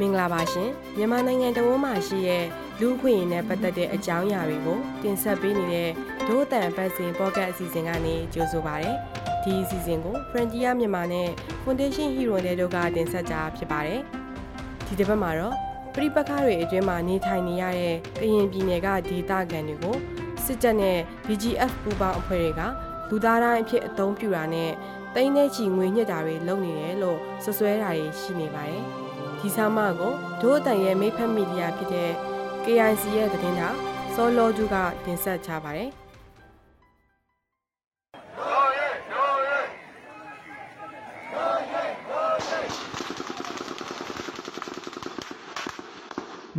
မင်္ဂလာပါရှင်မြန်မာနိုင်ငံတဝန်းမှာရှိတဲ့လူ့ခွင့်ရေးနဲ့ပတ်သက်တဲ့အကြောင်းအရာတွေကိုတင်ဆက်ပေးနေတဲ့ဒို့အတန်ပတ်စဉ်ပေါ့ကတ်အစီအစဉ်ကနေကြိုဆိုပါရစေဒီအစီအစဉ်ကို Frontier မြန်မာနဲ့ Foundation Hero တွေတို့ကတင်ဆက်ကြဖြစ်ပါတယ်ဒီတစ်ပတ်မှာတော့ပြိပခါတွေအတွင်းမှာနေထိုင်နေရတဲ့ကရင်ပြည်နယ်ကဒေသခံတွေကိုစစ်တပ်နဲ့ BGF ပူးပေါင်းအဖွဲ့တွေကလူသားတိုင်းအဖြစ်အသုံးပြုတာနဲ့တိန်းတဲ့ချီငွေညစ်တာတွေလုပ်နေတယ်လို့ဆွဆွဲတာတွေရှိနေပါတယ်။ ဒီဆောင်မကိုဒို့အတန်ရဲ့မိဖက်မီဒီယာဖြစ်တဲ့ KIC ရဲ့သတင်းထောက်စောလောကျူကတင်ဆက်ချပါတယ်။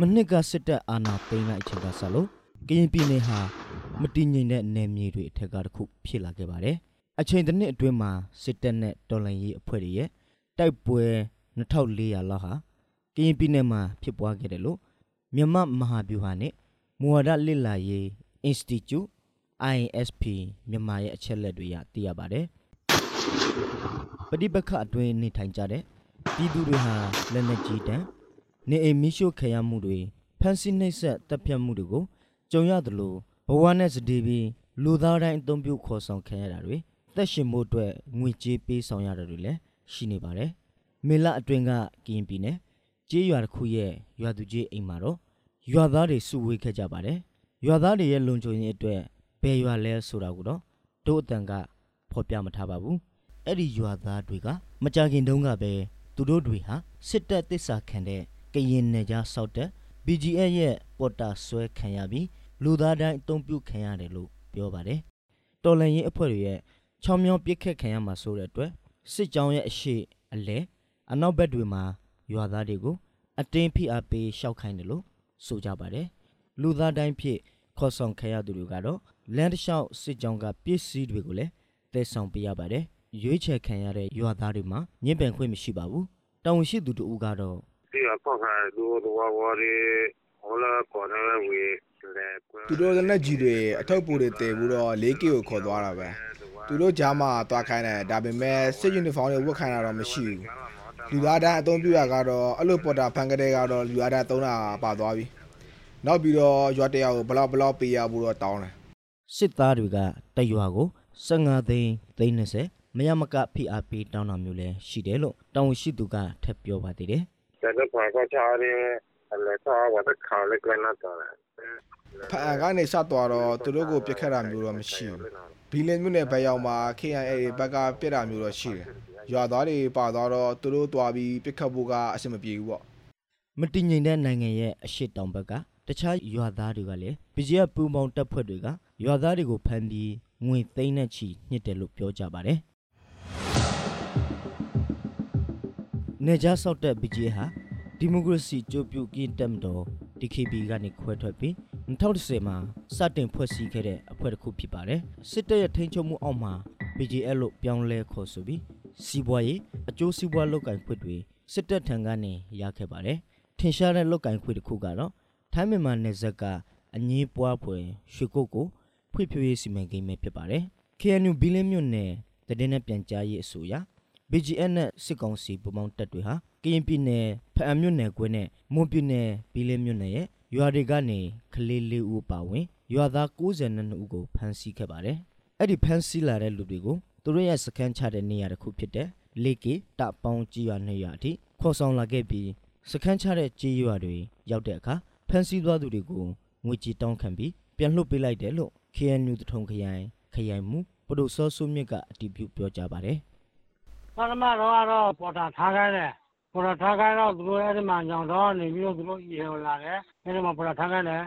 မနှစ်ကစစ်တပ်အာဏာသိမ်းလိုက်အချိန်ကစလို့ကရင်ပြည်နယ်ဟာမတည်ငြိမ်တဲ့နယ်မြေတွေအထက်ကတစ်ခုဖြစ်လာခဲ့ပါတယ်။အချိန်တစ်နှစ်အတွင်းမှာစစ်တပ်နဲ့တော်လှန်ရေးအဖွဲ့တွေရဲ့တိုက်ပွဲ2400လောက်ဟာ ကရင်ပြည်နယ်မှာဖြစ်ပွားခဲ့တယ်လို့မြန်မာမဟာဗျူဟာနဲ့မူဝါဒလစ်လာရေး Institute INSP မြန်မာရဲ့အချက်လက်တွေရသိရပါတယ်။ပဋိပက္ခအတွင်းနေထိုင်ကြတဲ့ပြည်သူတွေဟာလက်နက်ကြီးတန်းနေအိမ်မိရှို့ခံရမှုတွေဖမ်းဆီးနှိပ်စက်တပ်ဖြတ်မှုတွေကိုကြုံရသလိုဘဝနဲ့စတေးပြီးလူသားတိုင်းအသုံးပြုခေါ်ဆောင်ခံရတာတွေသက်ရှင်မှုအတွက်ငွေကြေးပေးဆောင်ရတာတွေလည်းရှိနေပါတယ်။မေလအတွင်းကကရင်ပြည်နယ် ကြေးရွာတစ်ခုရဲ့ရွာသူကြီးအိမ်မှာတော့ရွာသားတွေစုဝေးခဲ့ကြပါတယ်။ရွာသားတွေရဲ့လုံခြုံရေးအတွက်ဘယ်ရွာလဲဆိုတာကိုတော့တို့အတန်ကဖော်ပြမထားပါဘူး။အဲ့ဒီရွာသားတွေကမကြခင်တုန်းကပဲသူတို့တွေဟာစစ်တပ်တစ္ဆာခံတဲ့ကရင်နယ်ကြားစောက်တဲ့ BGF ရဲ့ပေါ်တာဆွဲခံရပြီးလူသားတိုင်းအသုံးပြုခံရတယ်လို့ပြောပါတယ်။တော်လန်ရင်အဖွဲ့တွေရဲ့ချောင်းမြောင်းပြစ်ခတ်ခံရမှာဆိုတဲ့အတွက်စစ်ကြောင်းရဲ့အရှိအလဲအနောက်ဘက်တွေမှာ ရွာသားတွေကို အတင်းဖိအားပေးရှောက်ခိုင်းတယ်လို့ဆိုကြပါတယ်။လူသားတိုင်းဖြစ်ခေါ်ဆောင်ခံရသူတွေကတော့လန်တလျှောက်စစ်ကြောင်းကပစ္စည်းတွေကိုလည်းတဲဆောင်ပေးရပါတယ်။ရွေးချယ်ခံရတဲ့ရွာသားတွေမှာညင်ပန်ခွင့်မရှိပါဘူး။တောင်ရှိသူတို့ကတော့ဒီအဖောက်ခါဒူဒဝဝရီဟောလာကော်နယ်ဝေလေသူတို့လက်နက်ကြီးတွေအထုပ်ပူတွေတည်ပြီးတော့ 4K ကိုခေါ်သွားတာပဲသူတို့ကြားမှာသွားခိုင်းတယ်ဒါပေမဲ့စစ်ယူနီဖောင်းတွေဝတ်ခိုင်းတာတော့မရှိဘူး လူသားတန်းအသုံးပြုတာကတော့အဲ့လိုပေါ်တာဖန်ကတဲ့ကတော့လူသားတန်းသုံးတာပါသွားပြီနောက်ပြီးတော့ရွာတရာကိုဘလောက်ဘလောက်ပေးရဖို့တော့တောင်းတယ်စစ်သားတွေကတရွာကို15သိန်းသိန်း20မရမကဖိအားပေးတောင်းတာမျိုးလည်းရှိတယ်လို့တောင်းရှိသူကထပ်ပြောပါသေးတယ်ကျွန်တော်ဘာကချားရဲအလဲချားဝတ်ခါလက်ကလည်းနာတာဖာကနေစသွားတော့သူတို့ကိုပြက်ခတ်တာမျိုးတော့မရှိဘူးဘီလင်းမြို့နယ်ဘက်ရောက်မှာ KIA ဘက်ကပြက်တာမျိုးတော့ရှိတယ် ရွာသားတွေပါသွားတော့သူတို့သွားပြီးပြစ်ခတ်ဖို့ကအဆင်မပြေဘူးပေါ့မတည်ငြိမ်တဲ့နိုင်ငံရဲ့အရှိတောင်ဘက်ကတခြားရွာသားတွေကလည်း BGF ပူပေါင်းတပ်ဖွဲ့တွေကရွာသားတွေကိုဖမ်းပြီးငွေသိန်းနဲ့ချီညှစ်တယ်လို့ပြောကြပါတယ်နေကြဆောက်တဲ့ BGF ဟာဒီမိုကရေစီကြိုးပြုကင်းတက်မတော် DKB ကနေခွဲထွက်ပြီး2010မှာစတင်ဖွဲ့စည်းခဲ့တဲ့အဖွဲ့တစ်ခုဖြစ်ပါတယ်စစ်တပ်ရဲ့ထိန်းချုပ်မှုအောက်မှာ BGF လို့ပြောင်းလဲခေါ်ဆိုပြီး စီးပွားရေးအကျိုးစီးပွားလုပ်ကင်ခွင့်တွေစစ်တပ်ထံကနေရခဲ့ပါတယ်ထင်ရှားတဲ့လုပ်ကင်ခွင့်တစ်ခုကတော့ထိုင်းမြန်မာနယ်စပ်ကအငင်းပွားဖွယ်ရွှေကုတ်ကိုဖွံ့ဖြိုးရေးစီမံကိန်းပဲဖြစ်ပါတယ် KNU ဘီလင်းမြို့နယ်တည်တဲ့ပြန်ကြားရေးအဆိုအရ BGN နဲ့စစ်ကောင်စီပုံမှန်တပ်တွေဟာကရင်ပြည်နယ်ဖအံမြို့နယ်ကွင်းနဲ့မွန်ပြည်နယ်ဘီလင်းမြို့နယ်ရဲ့ရွာတွေကနေကလေးလေးဦးပါဝင်ရွာသား92ဦးကိုဖမ်းဆီးခဲ့ပါတယ်။အဲ့ဒီဖမ်းဆီးလာတဲ့လူတွေကို သူတို့ရဲ့စခန်းချတဲ့နေရာတစ်ခုဖြစ်တဲ့လေကီတပေါင်းကြီးရွာနေရာအထိခေါ်ဆောင်လာခဲ့ပြီးစခန်းချတဲ့ကြီးရွာတွေရောက်တဲ့အခါဖမ်းဆီးသွားသူတွေကိုငွေကြေးတောင်းခံပြီးပြန်လွှတ်ပေးလိုက်တယ်လို့ KNU တထုံခရိုင်ခရိုင်မူပဒုစောဆုမြင့်ကအတည်ပြုပြောကြားပါတယ်ပထမတော့ကတော့ပေါ်တာထားခိုင်းတယ်ပေါ်တာထားခိုင်းတော့သူတို့အဲ့ဒီမှာညောင်တော့နေပြီးတော့သူတို့ရေဝင်လာတယ်အဲ့ဒီမှာပေါ်တာထားခိုင်းတယ်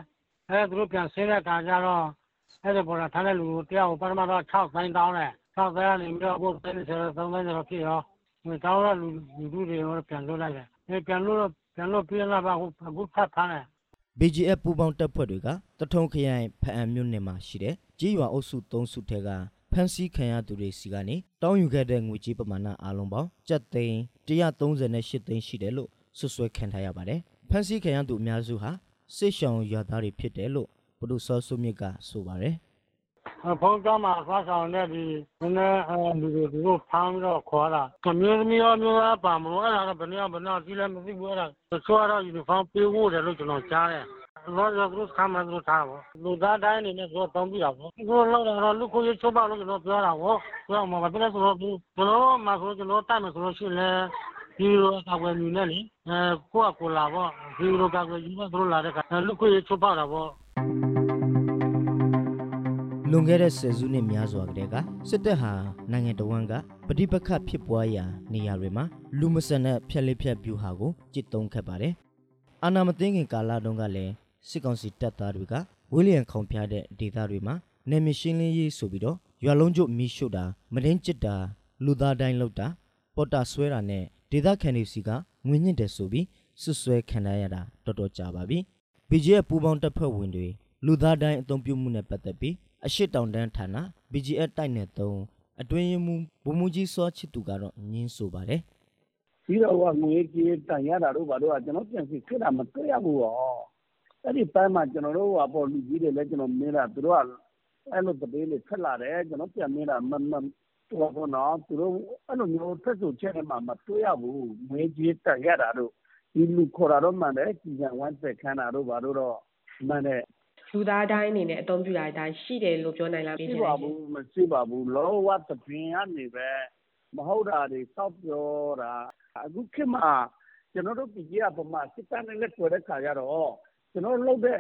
အဲ့သူတို့ပြန်ဆင်းတဲ့အခါကျတော့အဲ့ဒီပေါ်တာထားတဲ့လူတယောက်ကိုပထမတော့6သိန်းတောင်းတယ် 6သိန်းကနေပြီးတော့ဘုတ်သိန်း30 3သိန်းတော့ဖြစ်ရောငွေတောင်းတော့လူလူလူတွေရောပြန်လွတ်လိုက်တယ်အဲ့ပြန်လွတ်တော့ပြန်လွတ်ပြီးတော့အခုအခုဖတ်ထားတယ် BGF ပူပေါင်းတပ်ဖွဲ့တွေကတထုံခရိုင်ဖအံမြို့နယ်မှာရှိတဲ့ကြေးရွာအုပ်စု၃စုထဲကဖမ်းဆီးခံရသူတွေစီကနေတောင်းယူခဲ့တဲ့ငွေကြေးပမာဏအလုံးပေါင်းကျပ်သိန်း138သိန်းရှိတယ်လို့ဆွဆွဲခံထားရပါတယ်။ဖမ်းဆီးခံရသူအများစုဟာစစ်ရှောင်ရွာသားတွေဖြစ်တယ်လို့ဘုဒ္ဓစောဆုမြင့်ကဆိုပါတယ်။ ဖုန်းကြောင်းမှာသွားဆောင်တဲ့ဒီနည်းနည်းအဲလူတွေသူတို့ဖမ်းပြီးတော့ခေါ်တာအမျိုးသမီးရောမျိုးသားပါမလို့အဲ့ဒါတော့ဘယ်နည်းဘယ်နည်းကြည့်လည်းမသိဘူးအဲ့ဒါတချို့ကတော့ယူနီဖောင်းပေးဖို့တယ်လို့ကျွန်တော်ကြားတယ်တော့ကျွန်တော်ခမ်းမှန်းလို့ထားပါလူသားတိုင်းအနေနဲ့ကျွန်တော်တောင်းပြတာပေါ့သူတို့လောက်တော့လူကိုရချုပ်ပါလို့ကျွန်တော်ပြောတာပေါ့ပြောမှာဘာဖြစ်လဲဆိုတော့ကျွန်တော်မှဆိုကျွန်တော်တိုက်မှာဆိုလို့ရှိရင်ဒီလိုအကွယ်မြူနဲ့လေအဲကိုကကိုလာပေါ့ဒီလိုကကွယ်ယူမဆိုလာတဲ့ခါလူကိုရချုပ်ပါတာပေါ့ လွန်ခဲ့တဲ့ဆယ်စုနှစ်များစွာကတည်းကစစ်တပ်ဟာနိုင်ငံတော်ဝန်ကပဋိပက္ခဖြစ်ပွားရာနေရာတွေမှာလူမဆန်တဲ့ဖျက်လက်ဖျက်ပြူဟာကိုကြစ်တုံးခဲ့ပါတယ်။အာနာမသိငင်ကာလတုန်းကလည်းစစ်ကောင်စီတပ်သားတွေကဝီလီယံခေါင်ဖျားတဲ့ဒေသတွေမှာနေမရှင်းလင်းရေးဆိုပြီးတော့ရွာလုံးကျမီးရှို့တာမတင်းကျစ်တာလူသားတိုင်းလောက်တာပေါ်တာဆွဲတာနဲ့ဒေသခံတွေစီကငွေညှစ်တယ်ဆိုပြီးဆွဆွဲခံရတာတော်တော်ကြာပါပြီ။ BGF ပူပေါင်းတပ်ဖွဲ့ဝင်တွေလူသားတိုင်းအုံပြုမှုနဲ့ပတ်သက်ပြီး အရှိတောင်တန်းဌာန BGF တိုက်နယ်3အတွင်းရင်မူဘုံမူကြီးစောချစ်သူကတော့ညင်းဆိုပါတယ်ပြီးတော့ကငွေကြေးတန်ရတာတို့ဘာတို့ကကျွန်တော်ပြန်စီခက်တာမတွေ့ရဘူးရောအဲ့ဒီပိုင်းမှာကျွန်တော်တို့ကပေါ်လူကြီးတွေလည်းကျွန်တော်မင်းတာသူတို့ကအဲ့လိုတပေးလေးဖက်လာတယ်ကျွန်တော်ပြန်မင်းတာမမတော့ဘောနော်သူတို့အဲ့လိုမျိုးဖက်ဆိုချက်တွေမှာမတွေ့ရဘူးငွေကြေးတန်ရတာတို့ဒီလူခေါ်တာတော့မှန်တယ်ကြီးကြံဝမ်းသက်ခန်းတာတို့ဘာတို့တော့မှန်တယ် လူသားတိုင်းအနေနဲ့အသုံးပြုတာဒါရှိတယ်လို့ပြောနိုင်လားရှိပါဘူးမရှိပါဘူးလောဝတ်တပင်ကနေပဲမဟုတ်တာတွေစောက်ပြောတာအခုခေတ်မှာကျွန်တော်တို့ပြည်ကြီးကပမာစစ်တမ်းနဲ့လက်တွေ့တဲ့ခါကျတော့ကျွန်တော်လုပ်တဲ့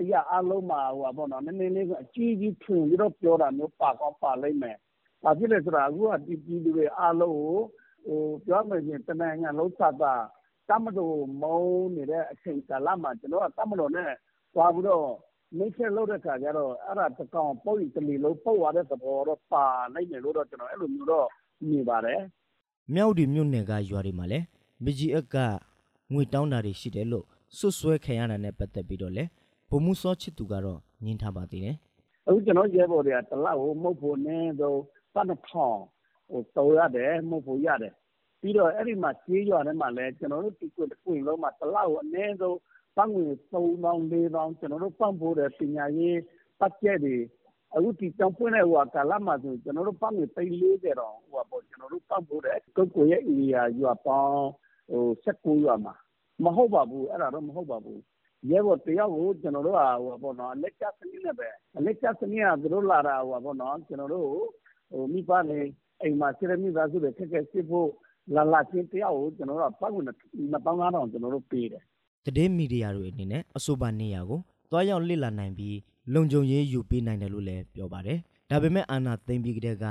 အရာအလုံးမှာဟိုပါပေါ့နော်နည်းနည်းလေးအကြီးကြီးထွင်ပြီးတော့ပြောတာမျိုးပါကောင်းပါလိမ့်မယ်။ဘာဖြစ်လဲဆိုတော့အခုကဒီပြည်သူတွေအားလုံးကိုဟိုပြောမယ်ရင်တနိုင်ငံလုံးသတ်တာတမတော်မုံနေတဲ့အချိန်ကာလမှာကျွန်တော်ကတမတော်နဲ့သွားပြီးတော့ မိတ်ဆက်လုပ်တဲ့ခါကျတော့ အဲ့ဒါတကောင်ပုတ်တလီလုံးပုတ်သွားတဲ့သဘောတော့ ပါနိုင်တယ်လို့တော့ ကျွန်တော်အဲ့လိုမျိုးတော့ မြင်ပါတယ်။မြောက်ဒီမြို့နယ်က ရွာတွေမှာလည်း BGF က ငွေတောင်းတာတွေရှိတယ်လို့ဆွဆွဲခံရတာနဲ့ ပတ်သက်ပြီးတော့လေဘုံမူစောချစ်သူကတော့ညင်းထားပါသေးတယ် အခုကျွန်တော်ရဲဘော်တွေကတလောက်ဟိုမဟုတ်ဖို့နည်းတော့ပတ်တစ်ထောင်ဟိုတော်ရတယ်မဟုတ်ဖို့ရတယ် ပြီးတော့ အဲ့ဒီမှာကြေးရွာထဲမှာလည်း ကျွန်တော်တို့ဒီကွင်ကွင်လုံးမှာတလောက်အနည်းဆုံး ပတ်ငွေ3000 4000ကျွန်တော်တို့ပတ်ဖို့တဲ့ပညာရေးပတ်ကျက်တွေ အခု ဒီတောင်ပွင့်တဲ့ဟိုကာလမှာဆို ကျွန်တော်တို့ပတ်ငွေ340တော့ဟိုပေါ့ကျွန်တော်တို့ပတ်ဖို့တဲ့ကုတ်ကိုရဲ့ area ရွာပေါင်းဟို16ရွာမှာ မဟုတ်ပါဘူး အဲ့ဒါတော့ မဟုတ်ပါဘူး ရဲဘော်တယောက်ကို ကျွန်တော်တို့ဟာဟိုပေါ့နော်လက်ချစနစ်နဲ့ပဲလက်ချစနစ်က သူတို့လာတာဟိုပေါ့နော်ကျွန်တော်တို့ဟို မိဘနေအိမ်မှာစိရမိသားစုတွေခက်ခဲစစ်ဖို့ လာလာချင်း တယောက်ကို ကျွန်တော်တို့ပတ်ဝင်2500ကျွန်တော်တို့ပေးတယ်။ တည်င်းမီဒီယာတွေအနေနဲ့အဆိုပါနေရာကိုတွားရောက်လစ်လာနိုင်ပြီးလုံခြုံရေးယူပေးနိုင်တယ်လို့လည်းပြောပါတယ်။ဒါပေမဲ့အာနာသိမ့်ပြီးကတည်းက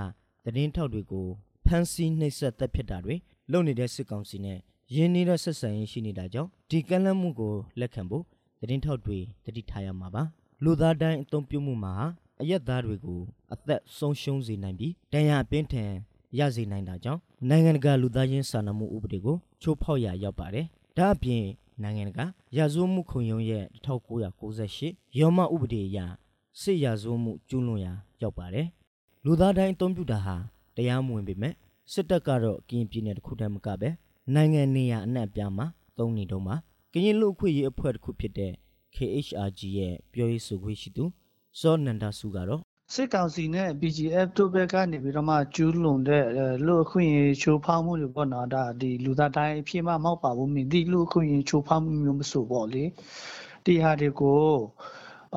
တည်င်းထောက်တွေကိုဖမ်းဆီးနှိပ်စက်တပ်ဖြစ်တာတွေလုပ်နေတဲ့စစ်ကောင်စီနဲ့ရင်းနှီးတဲ့ဆက်ဆံရေးရှိနေတာကြောင့်ဒီကန့်လန့်မှုကိုလက်ခံဖို့တည်င်းထောက်တွေတတိထားရမှာပါ။လူသားတိုင်းအုံပြုမှုမှာအရက်သားတွေကိုအသက်ဆုံးရှုံးစေနိုင်ပြီးတန်ရာအပင်းထန်ရစေနိုင်တာကြောင့်နိုင်ငံတကာလူသားချင်းစာနာမှုဥပဒေကိုချိုးဖောက်ရရောက်ပါတယ်။ဒါအပြင် နိုင်ငံတကာရာဇဝတ်မှုခုံရုံးရဲ့1998ရောမဥပဒေအရစစ်ရာဇဝတ်မှုကျူးလွန်ရာရောက်ပါတယ်။လူသားတိုင်းအသုံးပြုတာဟာတရားမဝင်ပေမဲ့စစ်တပ်ကတော့ကရင်ပြည်နယ်တစ်ခုတည်းမကပဲနိုင်ငံနေရာအနှံ့အပြားမှာသုံးနေတော့မှာကရင်လူအခွင့်အရေးအဖွဲ့တစ်ခုဖြစ်တဲ့ KHRG ရဲ့ပြောရေးဆိုခွင့်ရှိသူစောနန္ဒစုကတော့ စစ်ကောင်စီနဲ့ BGF တို့ဘက်ကနေပြီးတော့မှကျူးလွန်တဲ့အဲလူအခွင့်အရေးချိုးဖောက်မှုတွေပေါ့နော်ဒါဒီလူသားတိုင်းအဖြစ်မှမဟုတ်ပါဘူးမြင်ဒီလူအခွင့်အရေးချိုးဖောက်မှုမျိုးမဆိုပေါ့လေဒီဟာတွေကို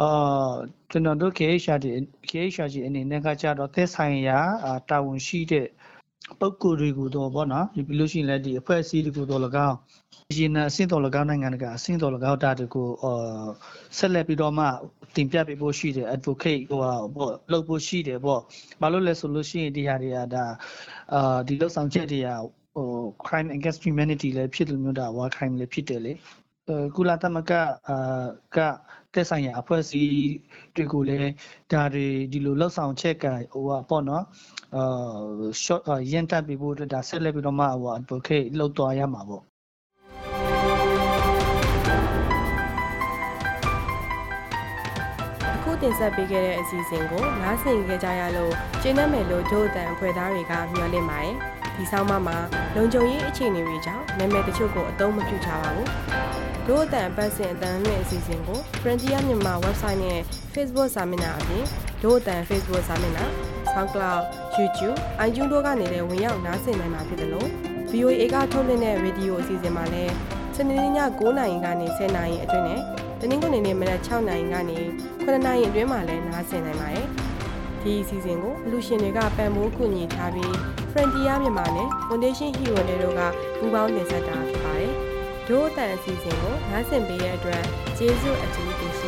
အာကျွန်တော်တို့ KHR ဒီ KHR ကြီးအနေနဲ့ကကြတော့သက်ဆိုင်ရာအာတာဝန်ရှိတဲ့ ပုဂ္ဂိုလ်တွေကိုတော့ပေါ့နော်ပြီးလို့ရှိရင်လည်းဒီအဖွဲ့အစည်းတွေကိုတော့၎င်းရှင်နာအဆင့်တော်၎င်းနိုင်ငံတကာအဆင့်တော်၎င်းဒါတွေကိုအာဆက်လက်ပြီးတော့မှတင်ပြပေးဖို့ရှိတယ် advocate ဟိုဟာပေါ့လုပ်ဖို့ရှိတယ်ပေါ့ဘာလို့လဲဆိုလို့ရှိရင်ဒီဟာတွေကဒါအာဒီလောက်ဆောင်ချက်တွေကဟို crime against humanity လည်းဖြစ်လို့မျိုးဒါ war crime လည်းဖြစ်တယ်လေအဲကုလသမဂ္ဂအာက တက်ဆိုင်ရာအဖွဲ့အစည်းတွေကိုလည်းဒါတွေဒီလိုလောက်ဆောင်ချက်ကဟိုဟာပေါ့နော်အာ short ရန်တက်ပြီးဖို့အတွက်ဒါဆက်လက်ပြီးတော့မှဟို advocate လောက်သွားရမှာပေါ့အခုတင်ဆက်ပေးခဲ့တဲ့အစီအစဉ်ကိုနားဆင်ကြကြရလို့ကျင်းနှက်မယ်လို့ဒို့အတန်အဖွဲ့သားတွေကမျှော်လင့်ပါတယ် ဒီဆောင်းပါးမှာလုံခြုံရေးအခြေအနေတွေကြောင့်နာမည်တချို့ကိုအသုံးမပြုကြပါဘူးဒို့အတန်ပတ်စဉ်အတန်လွင့်အစီအစဉ်ကို Frontier မြန်မာ website နဲ့ Facebook စာမျက်နှာအပြင်ဒို့အတန် Facebook စာမျက်နှာ SoundCloud YouTube iTunes တို့ကနေလည်းဝင်ရောက်နားဆင်နိုင်မှာဖြစ်တယ်လို့ VOA ကထုတ်လွှင့်တဲ့ရေဒီယိုအစီအစဉ်မှာလည်းစနေနေ့ည9:00နာရီကနေ10:00နာရီအတွင်းနဲ့တနင်္ဂနွေနေ့မနက်6:00နာရီကနေ9:00နာရီအတွင်းမှာလည်းနားဆင်နိုင်ပါတယ်။ဒီအစီအစဉ်ကိုလူရှင်တွေကပံ့ပိုးကူညီထားပြီး Frontier မြန်မာနဲ့ Foundation Hero တွေတို့ကပူးပေါင်းတင်ဆက်တာဖြစ်ပါတယ်။ဒို့အတန်အစီအစဉ်ကိုနားဆင်ပေးတဲ့အတွက်ကျေးဇူးအထူးတင်ရှိပါတယ်ရှင်။